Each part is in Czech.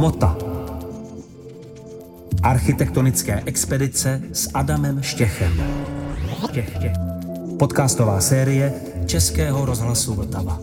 Hmota. Architektonické expedice s Adamem Štěchem. Štěch, štěch. Podcastová série Českého rozhlasu Vltava.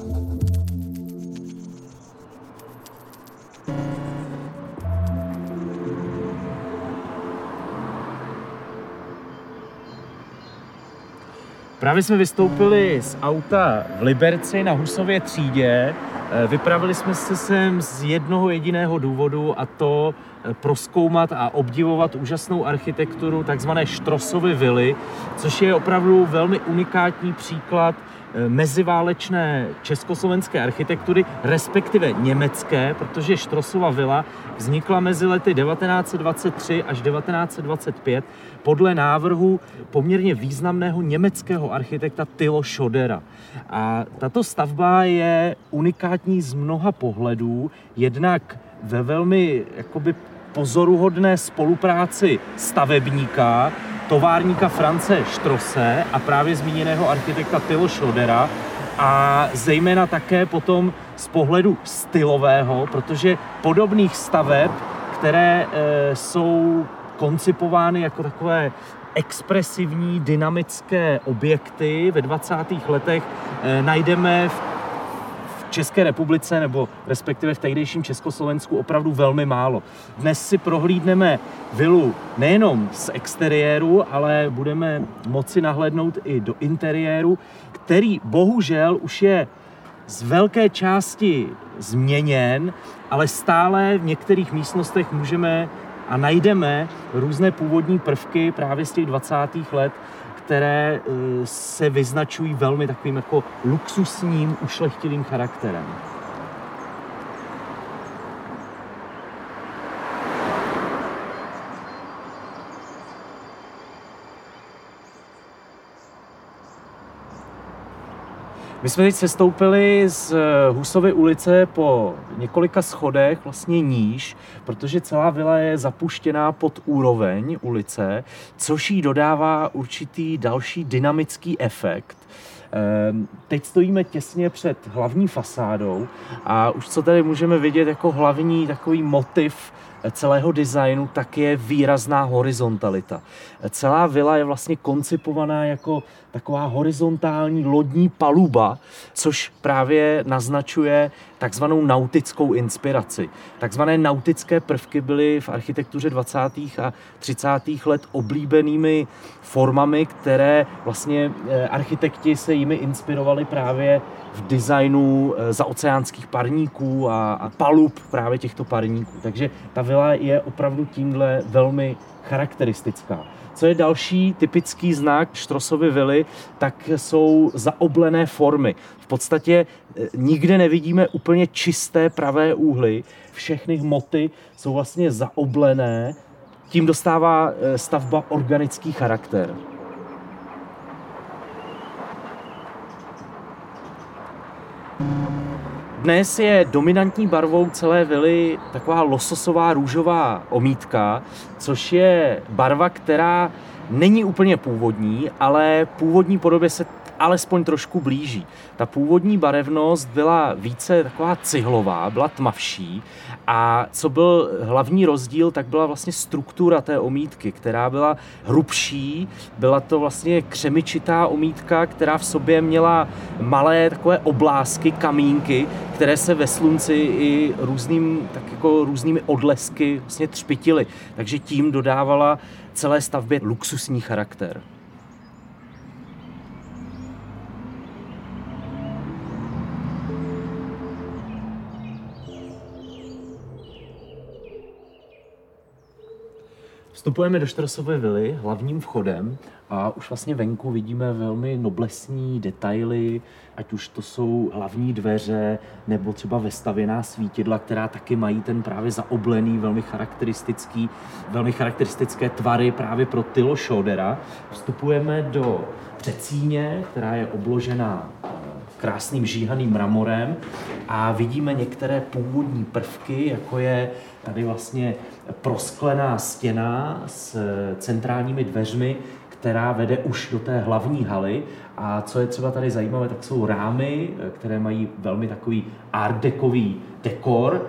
Právě jsme vystoupili z auta v Liberci na Husově třídě. Eh, Vypravili jsme se sem z jednoho jediného důvodu a to eh, proskoumat a obdivovat úžasnou architekturu takzvané Štrosovy vily, což je opravdu velmi unikátní příklad eh, meziválečné československé architektury, respektive německé, protože Štrosova vila vznikla mezi lety 1923 až 1925 podle návrhu poměrně významného německého architekta Tilo Schodera. A tato stavba je unikátní z mnoha pohledů, jednak ve velmi jakoby pozoruhodné spolupráci stavebníka, továrníka France Štrose a právě zmíněného architekta Tilo Schodera a zejména také potom z pohledu stylového, protože podobných staveb, které e, jsou koncipovány jako takové expresivní, dynamické objekty ve 20. letech e, najdeme v České republice nebo respektive v tehdejším Československu opravdu velmi málo. Dnes si prohlídneme vilu nejenom z exteriéru, ale budeme moci nahlédnout i do interiéru, který bohužel už je z velké části změněn, ale stále v některých místnostech můžeme a najdeme různé původní prvky právě z těch 20. let, které eh, se vyznačují velmi takovým jako luxusním, ušlechtilým charakterem. My jsme teď sestoupili z eh, Husovy ulice po několika schodech vlastně níž, protože celá vila je zapuštěná pod úroveň ulice, což jí dodává určitý další dynamický efekt. Ehm, Teď stojíme těsně před hlavní fasádou a už co tady můžeme vidět jako hlavní takový motiv celého designu, tak je výrazná horizontalita. Celá vila je vlastně koncipovaná jako taková horizontální lodní paluba, což právě naznačuje takzvanou nautickou inspiraci. Takzvané nautické prvky byly v architektuře 20. a 30. let oblíbenými formami, které vlastně eh, architekti se jimi inspirovali právě v designu eh, zaoceánských parníků a, a palub právě těchto parníků. Takže ta vila je opravdu tímhle velmi charakteristická. Co je další typický znak Štrosovy vily, tak jsou zaoblené formy. V podstatě eh, nikde nevidíme úplně čisté pravé úhly. Všechny hmoty jsou vlastně zaoblené. Tím dostává eh, stavba organický charakter. Dnes je dominantní barvou celé vily taková lososová růžová omítka, což je barva, která není úplně původní, ale původní podobě se alespoň trošku blíží. Ta původní barevnost byla více taková cihlová, byla tmavší a co byl hlavní rozdíl, tak byla vlastně struktura té omítky, která byla hrubší, byla to vlastně křemičitá omítka, která v sobě měla malé takové oblásky, kamínky, které se ve slunci i různým, tak jako různými odlesky vlastně třpitily. Takže tím dodávala celé stavbě luxusní charakter. Vstupujeme do Štrosové vily hlavním vchodem a už vlastně venku vidíme velmi noblesní detaily, ať už to jsou hlavní dveře nebo třeba vestavěná svítidla, která taky mají ten právě zaoblený, velmi charakteristický, velmi charakteristické tvary právě pro Tylo Schodera. Vstupujeme do předsíně, která je obložena krásným žíhaným mramorem a vidíme některé původní prvky, jako je tady vlastně prosklená stěna s centrálními dveřmi, která vede už do té hlavní haly. A co je třeba tady zajímavé, tak jsou rámy, které mají velmi takový art dekový dekor,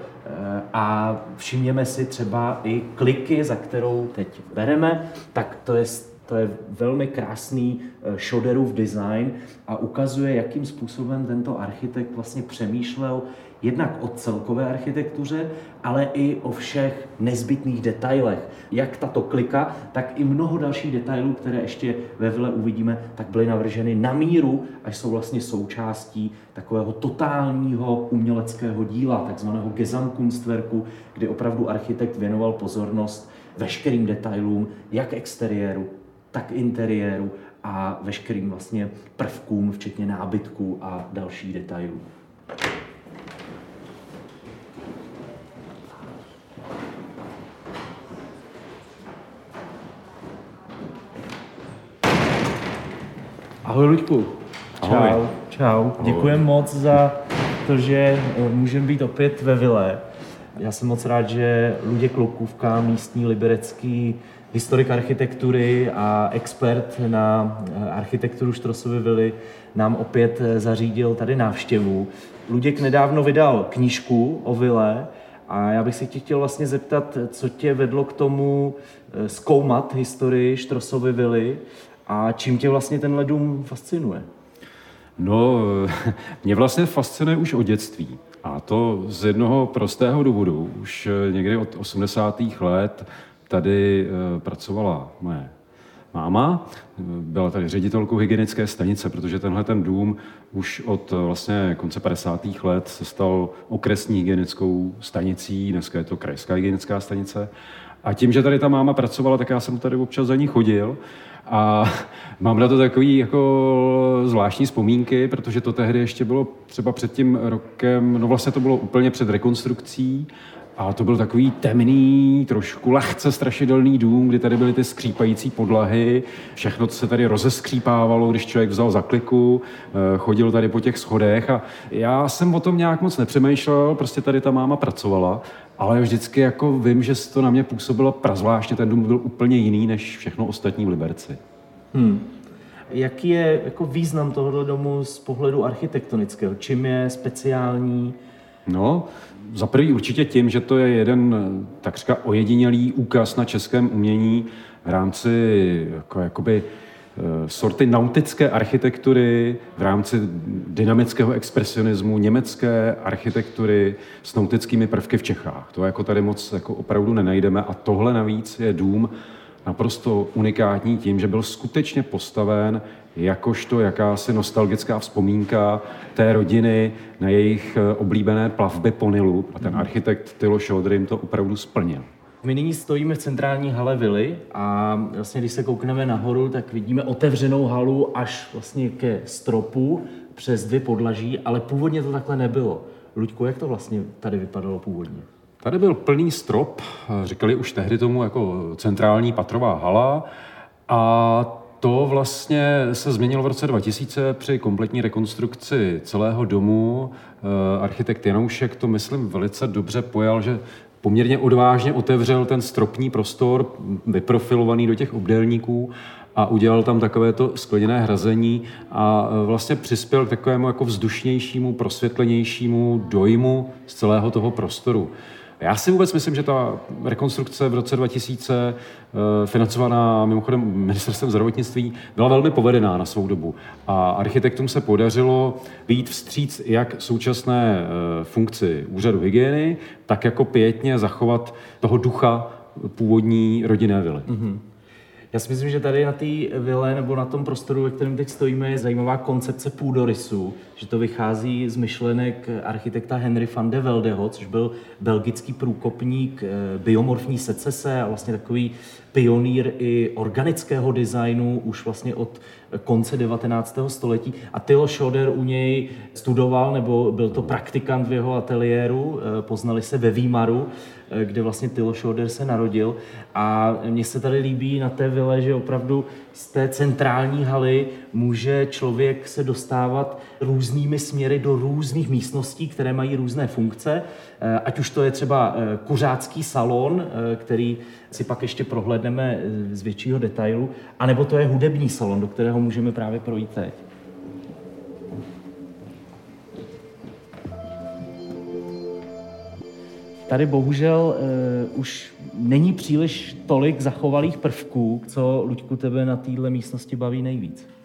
a všimněme si třeba i kliky, za kterou teď bereme, tak to je to je velmi krásný Šoderův eh, design a ukazuje, jakým způsobem tento architekt vlastně přemýšlel jednak o celkové architektuře, ale i o všech nezbytných detailech. Jak tato klika, tak i mnoho dalších detailů, které ještě ve vile uvidíme, tak byly navrženy na míru, až jsou vlastně součástí takového totálního uměleckého díla, takzvaného Gesamtkunstwerku, kdy opravdu architekt věnoval pozornost veškerým detailům, jak exteriéru, tak interiéru a veškerým vlastně prvkům, včetně nábytků a dalších detailů. Ahoj Luďku. Ahoj. Čau. Čau. Děkujeme moc za to, že eh, můžeme být opět ve vile. Já jsem moc rád, že Luděk Loukůvka, místní liberecký historik architektury a expert na eh, architekturu Štrosovy vily, nám opět eh, zařídil tady návštěvu. Luděk nedávno vydal knížku o vile a já bych se tě chtěl vlastně zeptat, co tě vedlo k tomu zkoumat historii Štrosovy vily a čím tě vlastně tenhle dům fascinuje? No, mě vlastně fascinuje už od dětství. A to z jednoho prostého důvodu. Už eh, někdy od 80. let tady eh, pracovala moje máma, byla tady ředitelkou hygienické stanice, protože tenhle ten dům už od eh, vlastně konce 50. let se stal okresní hygienickou stanicí, dneska je to krajská hygienická stanice. A tím, že tady ta máma pracovala, tak já jsem tady občas za ní chodil a mám na to takový jako zvláštní vzpomínky, protože to tehdy ještě bylo třeba před tím rokem, no vlastně to bylo úplně před rekonstrukcí a to byl takový temný, trošku lehce strašidelný dům, kdy tady byly ty skřípající podlahy, všechno se tady rozeskřípávalo, když člověk vzal zakliku, eh, chodil tady po těch schodech a já jsem o tom nějak moc nepřemýšlel, prostě tady ta máma pracovala, ale vždycky jako vím, že to na mě působilo prazvláštně, ten dům byl úplně jiný než všechno ostatní v Liberci. Hmm. Jaký je jako význam tohoto domu z pohledu architektonického? Čím je speciální? No, za prvý určitě tím, že to je jeden takřka ojedinělý úkaz na českém umění v rámci jako, jakoby, eh, sorty nautické architektury, v rámci dynamického expresionismu, německé architektury s nautickými prvky v Čechách. To jako tady moc jako opravdu nenajdeme a tohle navíc je dům naprosto unikátní tím, že byl skutečně postaven jakožto jakási nostalgická vzpomínka té rodiny na jejich eh, oblíbené plavby po Nilu. A ten mhm. architekt Tylo Šodry to opravdu splnil. My nyní stojíme v centrální hale vily a vlastně, když se koukneme nahoru, tak vidíme otevřenou halu až vlastně ke stropu přes dvě podlaží, ale původně to takhle nebylo. Luďku, jak to vlastně tady vypadalo původně? Tady byl plný strop, říkali už tehdy tomu jako centrální patrová hala a to vlastně se změnilo v roce 2000 při kompletní rekonstrukci celého domu. Eh, architekt Janoušek to, myslím, velice dobře pojal, že poměrně odvážně otevřel ten stropní prostor, vyprofilovaný do těch obdélníků a udělal tam takové to skleněné hrazení a eh, vlastně přispěl k takovému jako vzdušnějšímu, prosvětlenějšímu dojmu z celého toho prostoru. Já si vůbec myslím, že ta rekonstrukce v roce 2000, eh, financovaná mimochodem ministerstvem zdravotnictví, byla velmi povedená na svou dobu. A architektům se podařilo být vstříc jak současné eh, funkci úřadu hygieny, tak jako pětně zachovat toho ducha původní rodinné vily. Mm-hmm. Já si myslím, že tady na té vile nebo na tom prostoru, ve kterém teď stojíme, je zajímavá koncepce půdorysu, že to vychází z myšlenek architekta Henry van de Veldeho, což byl belgický průkopník eh, biomorfní secese a vlastně takový pionýr i organického designu už vlastně od konce 19. století. A Tylo Schroeder u něj studoval, nebo byl to praktikant v jeho ateliéru, eh, poznali se ve Výmaru, eh, kde vlastně Tylo Schroeder se narodil. A mně se tady líbí na té vile, že opravdu z té centrální haly může člověk se dostávat různými směry do různých místností, které mají různé funkce. Eh, ať už to je třeba kuřácký salon, který si pak ještě prohlédneme z většího detailu, anebo to je hudební salon, do kterého můžeme právě projít teď. Tady bohužel uh, už není příliš tolik zachovalých prvků, co Luďku tebe na téhle místnosti baví nejvíc.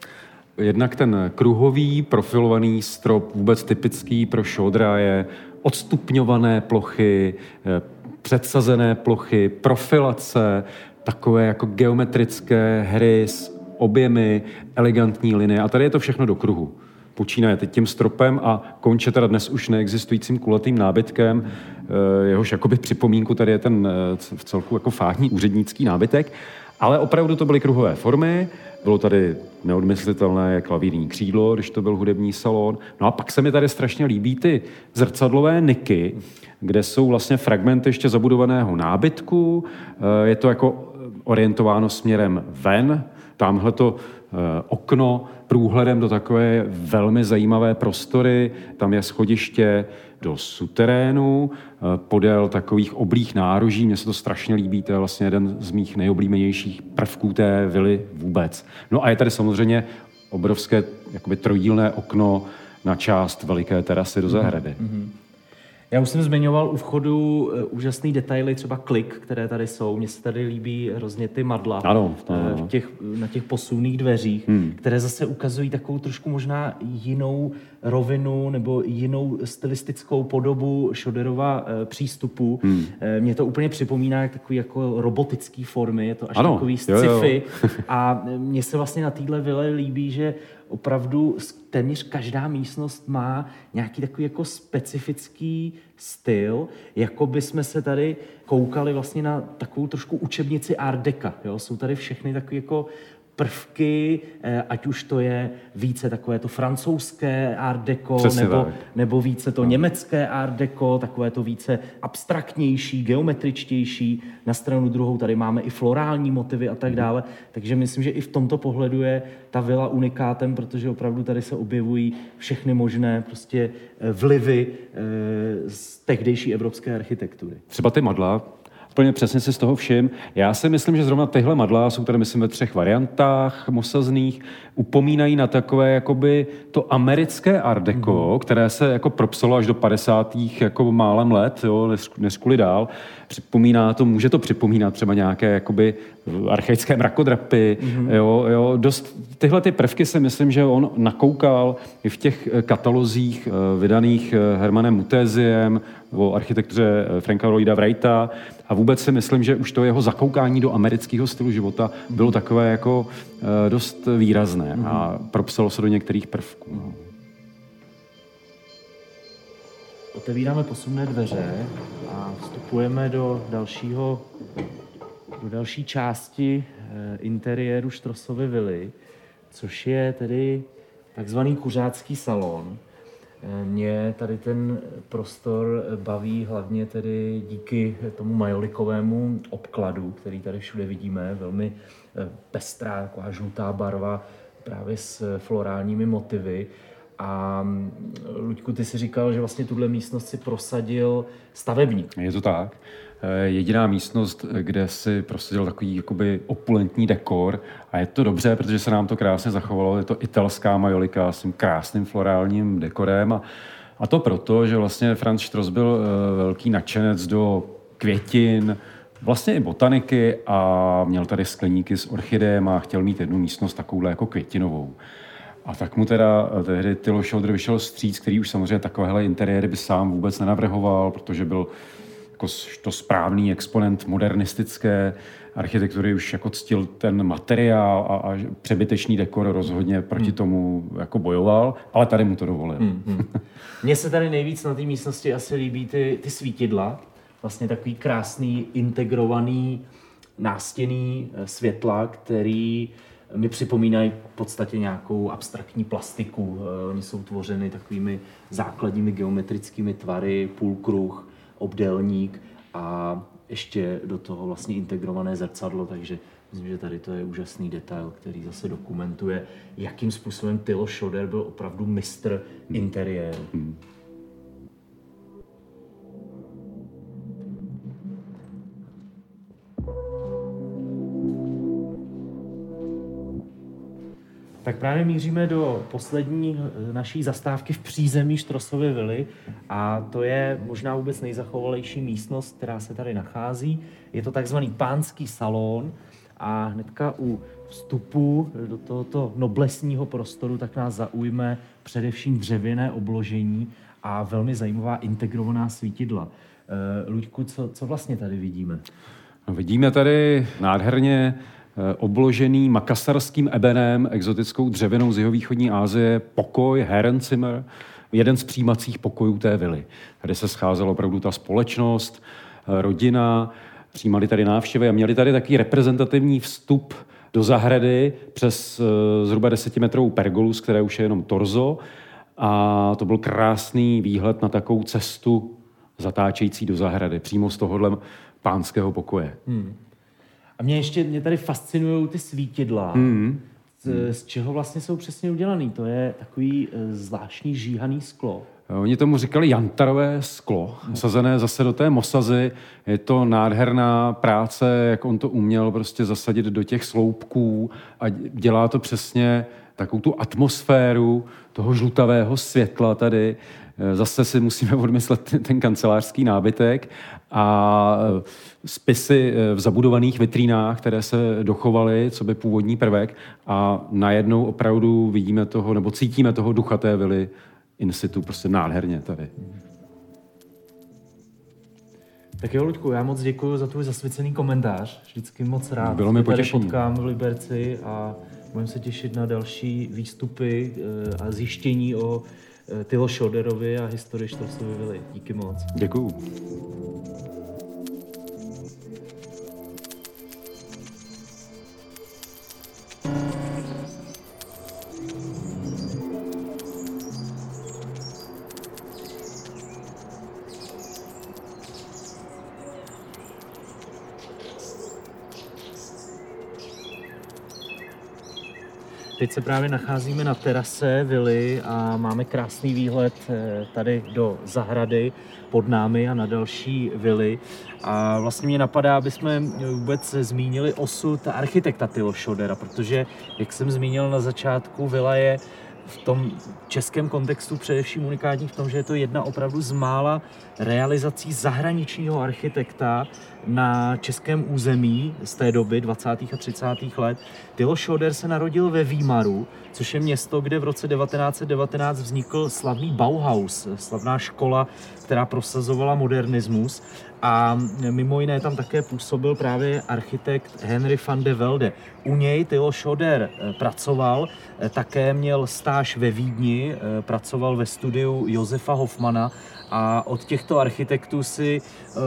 Jednak ten kruhový profilovaný strop, vůbec typický pro šodra, je odstupňované plochy, eh, předsazené plochy, profilace, takové jako geometrické hry s objemy, elegantní linie. A tady je to všechno do kruhu. Počínaje teď tím stropem a konče teda dnes už neexistujícím kulatým nábytkem. Eh, jehož jakoby připomínku tady je ten eh, v celku jako fáhní úřednický nábytek. Ale opravdu to byly kruhové formy, bylo tady neodmyslitelné klavírní křídlo, když to byl hudební salon. No a pak se mi tady strašně líbí ty zrcadlové niky, kde jsou vlastně fragmenty ještě zabudovaného nábytku. Eh, je to jako orientováno směrem ven. Tamhle to eh, okno průhledem do takové velmi zajímavé prostory. Tam je schodiště do suterénu, eh, podél takových oblých nároží. Mně se to strašně líbí, to je vlastně jeden z mých nejoblíbenějších prvků té vily vůbec. No a je tady samozřejmě obrovské jakoby trojdílné okno na část veliké terasy do zahrady. Mm-hmm. Já už jsem zmiňoval u vchodu uh, úžasný detaily, třeba klik, které tady jsou. Mně se tady líbí hrozně ty madla ano, to, uh, v těch, na těch posunných dveřích, hmm. které zase ukazují takovou trošku možná jinou rovinu nebo jinou stylistickou podobu Šoderova uh, přístupu. Hmm. Mě to úplně připomíná jak takový jako robotický formy, je to až ano, takový sci-fi. a mně se vlastně na téhle vile líbí, že opravdu téměř každá místnost má nějaký takový jako specifický styl, jako by jsme se tady koukali vlastně na takovou trošku učebnici Art Deca. Jo? Jsou tady všechny takové jako prvky, eh, ať už to je více takové to francouzské art deco, nebo, nebo více to no. německé art deco, takové to více abstraktnější, geometričtější. Na stranu druhou tady máme i florální motivy a tak mhm. dále. Takže myslím, že i v tomto pohledu je ta vila unikátem, protože opravdu tady se objevují všechny možné prostě eh, vlivy eh, z tehdejší evropské architektury. Třeba ty madla, úplně přesně si z toho všim. Já si myslím, že zrovna tyhle madla jsou tady, myslím, ve třech variantách mosazných, upomínají na takové jakoby to americké art deco, mm-hmm. které se jako propsalo až do 50. jako málem let, jo, než kvůli dál. Připomíná to, může to připomínat třeba nějaké jakoby archaické mrakodrapy, mm-hmm. jo, jo, dost, tyhle ty prvky si myslím, že on nakoukal i v těch katalozích eh, vydaných eh, Hermanem Mutéziem o architektuře eh, Franka Lloyda Wrighta a vůbec si myslím, že už to jeho zakoukání do amerického stylu života bylo takové jako dost výrazné a propsalo se do některých prvků. No. Otevíráme posunné dveře a vstupujeme do dalšího, do další části eh, interiéru Štrosovy vily, což je tedy takzvaný kuřácký salon. Mě tady ten prostor baví hlavně tedy díky tomu majolikovému obkladu, který tady všude vidíme, velmi eh, pestrá, taková žlutá barva, právě s florálními motivy. A mm, Luďku, ty si říkal, že vlastně tuhle místnost si prosadil stavebník. Je to tak. Eh, jediná místnost, kde si prosadil takový jakoby opulentní dekor a je to dobře, protože se nám to krásně zachovalo. Je to italská majolika s tím krásným florálním dekorem a, a to proto, že vlastně Franz Stross byl eh, velký nadšenec do květin, vlastně i botaniky a měl tady skleníky s orchidem a chtěl mít jednu místnost takovouhle jako květinovou. A tak mu teda eh, tehdy Tylo Shoulder vyšel stříc, který už samozřejmě takovéhle interiéry by sám vůbec nenavrhoval, protože byl jako to správný exponent modernistické architektury, už jako ctil ten materiál a, a přebytečný dekor rozhodně proti hmm. tomu jako bojoval, ale tady mu to dovolil. Hmm, hmm. Mně se tady nejvíc na té místnosti asi líbí ty, ty svítidla, vlastně takový krásný integrovaný nástěný eh, světla, který mi připomínají v podstatě nějakou abstraktní plastiku. Eh, oni jsou tvořeny takovými základními geometrickými tvary, půlkruh, obdélník a ještě do toho vlastně integrované zrcadlo, takže myslím, že tady to je úžasný detail, který zase dokumentuje, jakým způsobem Tylo Šoder byl opravdu mistr interiéru. Hmm. Tak právě míříme do poslední eh, naší zastávky v přízemí Štrosovy vily a to je možná vůbec nejzachovalejší místnost, která se tady nachází. Je to takzvaný pánský salon a hnedka u vstupu do tohoto noblesního prostoru tak nás zaujme především dřevěné obložení a velmi zajímavá integrovaná svítidla. Eh, Luďku, co, co vlastně tady vidíme? No, vidíme tady nádherně obložený makasarským ebenem, exotickou dřevěnou z jihovýchodní Asie, pokoj, Herrenzimmer, jeden z přijímacích pokojů té vily. Tady se scházela opravdu ta společnost, eh, rodina, přijímali tady návštěvy a měli tady takový reprezentativní vstup do zahrady přes eh, zhruba desetimetrovou pergolu, z které už je jenom torzo. A to byl krásný výhled na takovou cestu zatáčející do zahrady, přímo z tohohle pánského pokoje. Hmm. A mě ještě, mě tady fascinují ty svítidla. Mm. Z, z čeho vlastně jsou přesně udělaný? To je takový e, zvláštní žíhaný sklo. Oni tomu říkali jantarové sklo, sazené zase do té mosazy. Je to nádherná práce, jak on to uměl prostě zasadit do těch sloupků a dělá to přesně takovou tu atmosféru toho žlutavého světla tady. E, zase si musíme odmyslet ten kancelářský nábytek a e, spisy e, v zabudovaných vitrínách, které se dochovaly, co by původní prvek a najednou opravdu vidíme toho, nebo cítíme toho ducha té vily in situ prostě nádherně tady. Tak jo, Luďku, já moc děkuji za tvůj zasvěcený komentář. Vždycky moc rád. Bylo mi potěšení. Tady potkám v Liberci a budeme se těšit na další výstupy a zjištění o Tylo Šoderovi a historii Štrosovy vily. Díky moc. Děkuju. Se právě nacházíme na terase vily a máme krásný výhled eh, tady do zahrady pod námi a na další vily. A vlastně mě napadá, aby jsme vůbec zmínili osud architekta Tylo Šodera, protože, jak jsem zmínil na začátku, vila je v tom českém kontextu především unikátní v tom, že je to jedna opravdu z mála realizací zahraničního architekta na českém území z té doby 20. a 30. let. Tylo Schoder se narodil ve Výmaru, což je město, kde v roce 1919 vznikl slavný Bauhaus, slavná škola, která prosazovala modernismus a mimo jiné tam také působil právě architekt Henry van de Velde. U něj Tylo Schoder eh, pracoval, eh, také měl stáž ve Vídni, eh, pracoval ve studiu Josefa Hoffmana a od těchto architektů si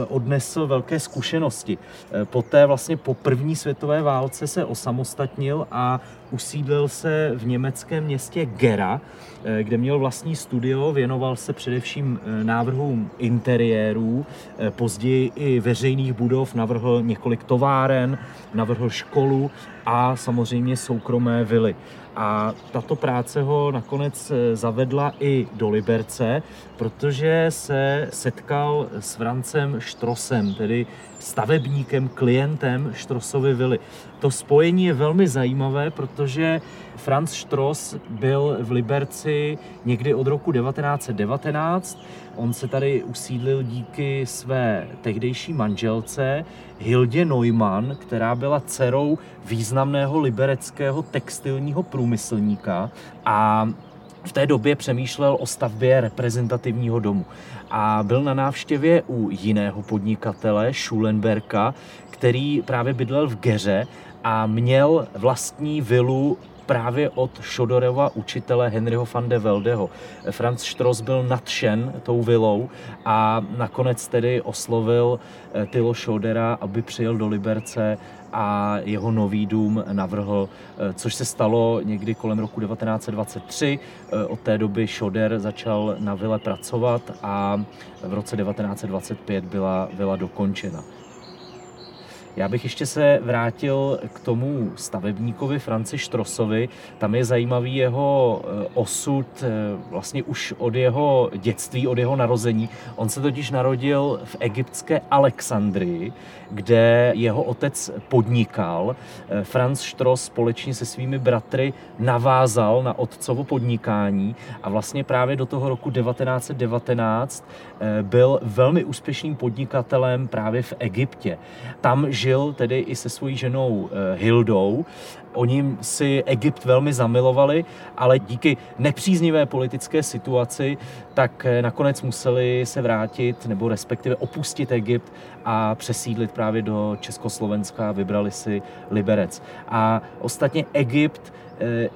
odnesl velké zkušenosti. Poté vlastně po první světové válce se osamostatnil a usídlil se v německém městě Gera, eh, kde měl vlastní studio, věnoval se především eh, návrhům interiérů, eh, později i veřejných budov, navrhl několik továren, navrhl školu a samozřejmě soukromé vily. A tato práce ho nakonec zavedla i do Liberce, protože se setkal s Francem Štrosem, tedy stavebníkem, klientem Štrosovy vily. To spojení je velmi zajímavé, protože Franz Stross byl v Liberci někdy od roku 1919. On se tady usídlil díky své tehdejší manželce Hildě Neumann, která byla dcerou významného libereckého textilního průmyslníka a v té době přemýšlel o stavbě reprezentativního domu. A byl na návštěvě u jiného podnikatele, Schulenberka, který právě bydlel v Geře a měl vlastní vilu právě od Šodorova učitele Henryho van de Veldeho. Franz Strauss byl nadšen tou vilou a nakonec tedy oslovil eh, Tylo Šodera, aby přijel do Liberce a jeho nový dům navrhl, eh, což se stalo někdy kolem roku 1923. Eh, od té doby Šoder začal na vile pracovat a v roce 1925 byla vila dokončena. Já bych ještě se vrátil k tomu stavebníkovi Franci Štrosovi. Tam je zajímavý jeho eh, osud eh, vlastně už od jeho dětství, od jeho narození. On se totiž narodil v egyptské Alexandrii, kde jeho otec podnikal. Eh, Franz Stross společně se svými bratry navázal na otcovo podnikání a vlastně právě do toho roku 1919 byl velmi úspěšným podnikatelem právě v Egyptě. Tam žil tedy i se svojí ženou eh, Hildou. Oni si Egypt velmi zamilovali, ale díky nepříznivé politické situaci, tak eh, nakonec museli se vrátit, nebo respektive opustit Egypt a přesídlit právě do Československa, vybrali si Liberec. A ostatně Egypt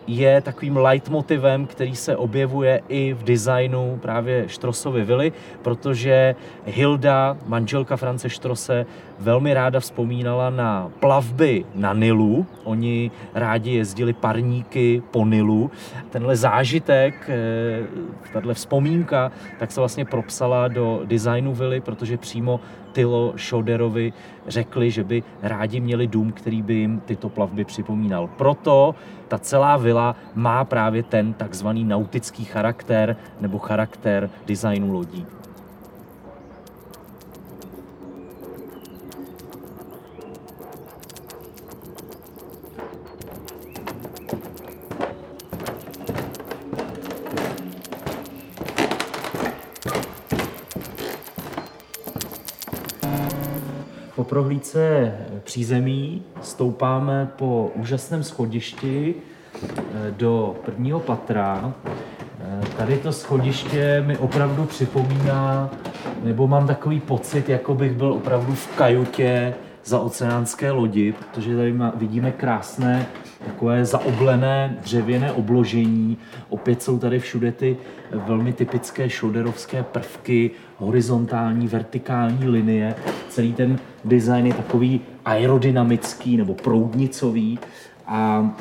je takovým leitmotivem, který se objevuje i v designu právě Štrosovy vily, protože Hilda, manželka France Štrose, velmi ráda vzpomínala na plavby na Nilu. Oni rádi jezdili parníky po Nilu. Tenhle zážitek, eh, tahle vzpomínka, tak se vlastně propsala do designu vily, protože přímo Tylo Šoderovi řekli, že by rádi měli dům, který by jim tyto plavby připomínal. Proto ta celá vila má právě ten takzvaný nautický charakter nebo charakter designu lodí. Prohlídce přízemí stoupáme po úžasném schodišti eh, do prvního patra. Eh, tady to schodiště mi opravdu připomíná, nebo mám takový pocit, jako bych byl opravdu v kajutě za oceánské lodi, protože tady vidíme krásné takové zaoblené dřevěné obložení. Opět jsou tady všude ty velmi typické šoderovské prvky, horizontální, vertikální linie. Celý ten design je takový aerodynamický nebo proudnicový a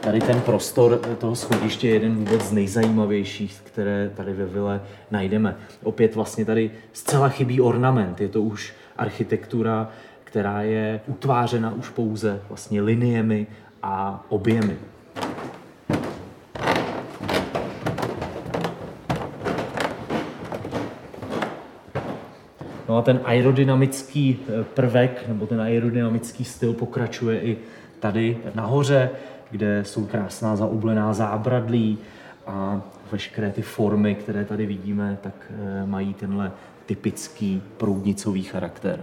tady ten prostor toho schodiště je jeden vůbec z nejzajímavějších, které tady ve vile najdeme. Opět vlastně tady zcela chybí ornament, je to už architektura, která je utvářena už pouze vlastně liniemi a objemy. No a ten aerodynamický eh, prvek, nebo ten aerodynamický styl pokračuje i tady nahoře, kde jsou krásná zaoblená zábradlí a veškeré ty formy, které tady vidíme, tak eh, mají tenhle typický proudnicový charakter.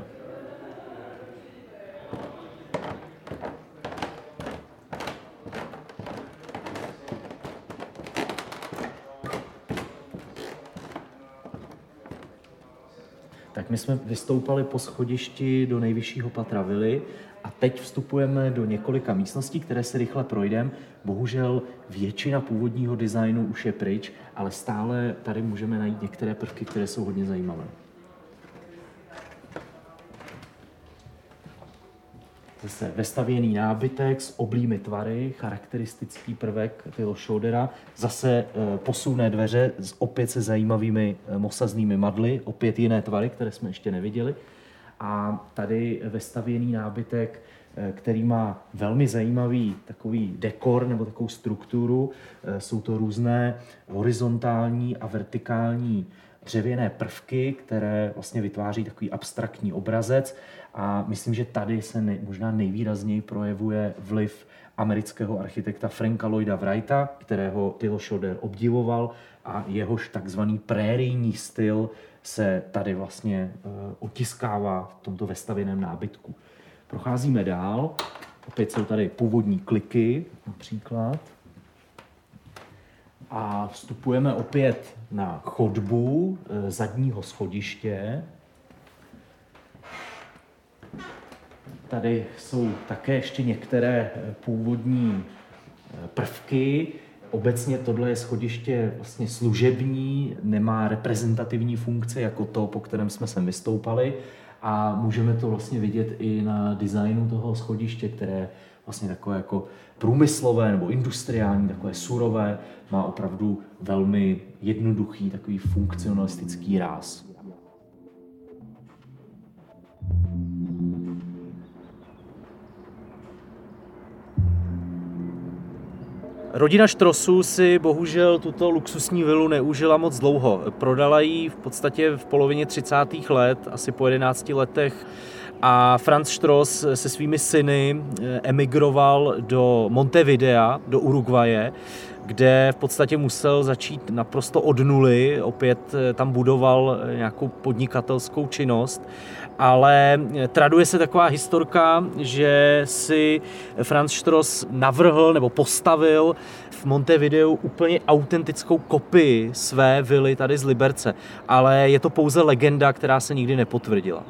My jsme vystoupali po schodišti do nejvyššího patra vily a teď vstupujeme do několika místností, které se rychle projdeme. Bohužel většina původního designu už je pryč, ale stále tady můžeme najít některé prvky, které jsou hodně zajímavé. Zase vestavěný nábytek s oblými tvary, charakteristický prvek Tylo Šodera. Zase e, posuné dveře, opět se zajímavými e, mosaznými madly, opět jiné tvary, které jsme ještě neviděli. A tady vestavěný nábytek, e, který má velmi zajímavý takový dekor nebo takovou strukturu. Jsou to různé horizontální a vertikální dřevěné prvky, které vlastně vytváří takový abstraktní obrazec a myslím, že tady se ne, možná nejvýrazněji projevuje vliv amerického architekta Franka Lloyda Wrighta, kterého Tilo Schroeder obdivoval a jehož takzvaný prérijní styl se tady vlastně uh, otiskává v tomto vestavěném nábytku. Procházíme dál, opět jsou tady původní kliky například. A vstupujeme opět na chodbu e, zadního schodiště. Tady jsou také ještě některé e, původní prvky. Obecně tohle je schodiště vlastně služební, nemá reprezentativní funkce jako to, po kterém jsme sem vystoupali a můžeme to vlastně vidět i na designu toho schodiště, které vlastně takové jako průmyslové nebo industriální, takové surové, má opravdu velmi jednoduchý takový funkcionalistický ráz. Rodina Štrosů si bohužel tuto luxusní vilu neužila moc dlouho. Prodala ji v podstatě v polovině 30. let, asi po 11 letech a Franz Stross se svými syny eh, emigroval do Montevidea, do Uruguaye, kde v podstatě musel začít naprosto od nuly, opět eh, tam budoval eh, nějakou podnikatelskou činnost, ale traduje se taková historka, že si Franz Stross navrhl nebo postavil v úplně autentickou kopii své vily tady z Liberce, ale je to pouze legenda, která se nikdy nepotvrdila.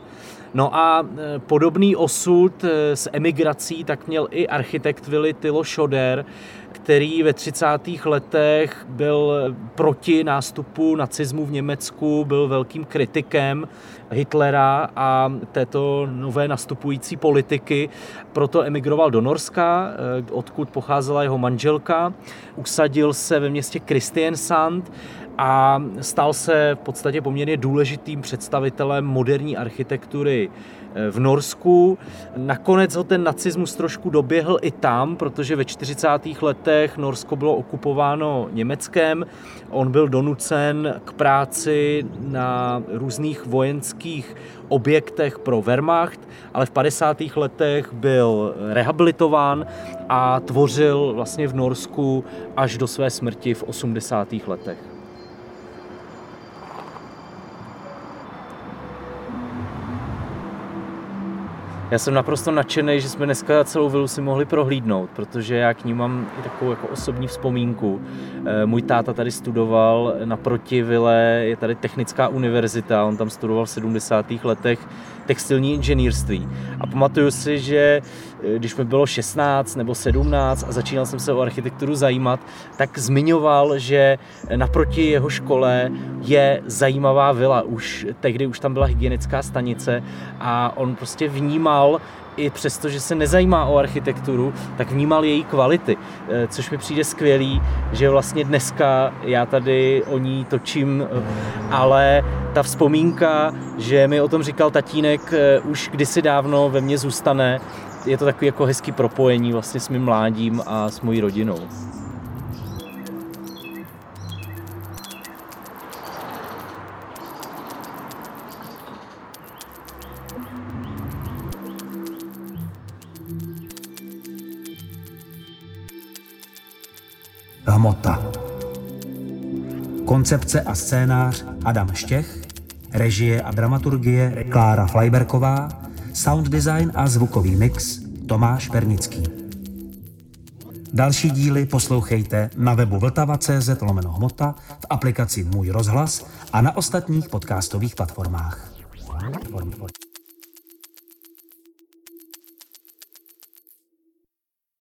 No a e, podobný osud e, s emigrací tak měl i architekt vily Tilo Schoder, který ve 30. letech byl proti nástupu nacismu v Německu, byl velkým kritikem Hitlera a této nové nastupující politiky. Proto emigroval do Norska, e, odkud pocházela jeho manželka. Usadil se ve městě Kristiansand a stal se v podstatě poměrně důležitým představitelem moderní architektury eh, v Norsku. Nakonec ho ten nacismus trošku doběhl i tam, protože ve 40. letech Norsko bylo okupováno Německem. On byl donucen k práci na různých vojenských objektech pro Wehrmacht, ale v 50. letech byl rehabilitován a tvořil vlastně v Norsku až do své smrti v 80. letech. Já jsem naprosto nadšený, že jsme dneska celou vilu si mohli prohlídnout, protože já k ní mám i takovou jako osobní vzpomínku. Eh, můj táta tady studoval naproti vile, je tady technická univerzita, on tam studoval v 70. letech textilní inženýrství. A pamatuju si, že eh, když mi bylo 16 nebo 17 a začínal jsem se o architekturu zajímat, tak zmiňoval, že naproti jeho škole je zajímavá vila. Už tehdy už tam byla hygienická stanice a on prostě vnímal i přesto, že se nezajímá o architekturu, tak vnímal její kvality, eh, což mi přijde skvělý, že vlastně dneska já tady o ní točím, eh, ale ta vzpomínka, že mi o tom říkal tatínek, eh, už kdysi dávno ve mně zůstane. Je to takový jako hezký propojení vlastně s mým mládím a s mojí rodinou. Koncepce a scénář Adam Štěch, režie a dramaturgie Klára Flajberková, sound design a zvukový mix Tomáš Pernický. Další díly poslouchejte na webu vltava.cz lomeno hmota, v aplikaci Můj rozhlas a na ostatních podcastových platformách.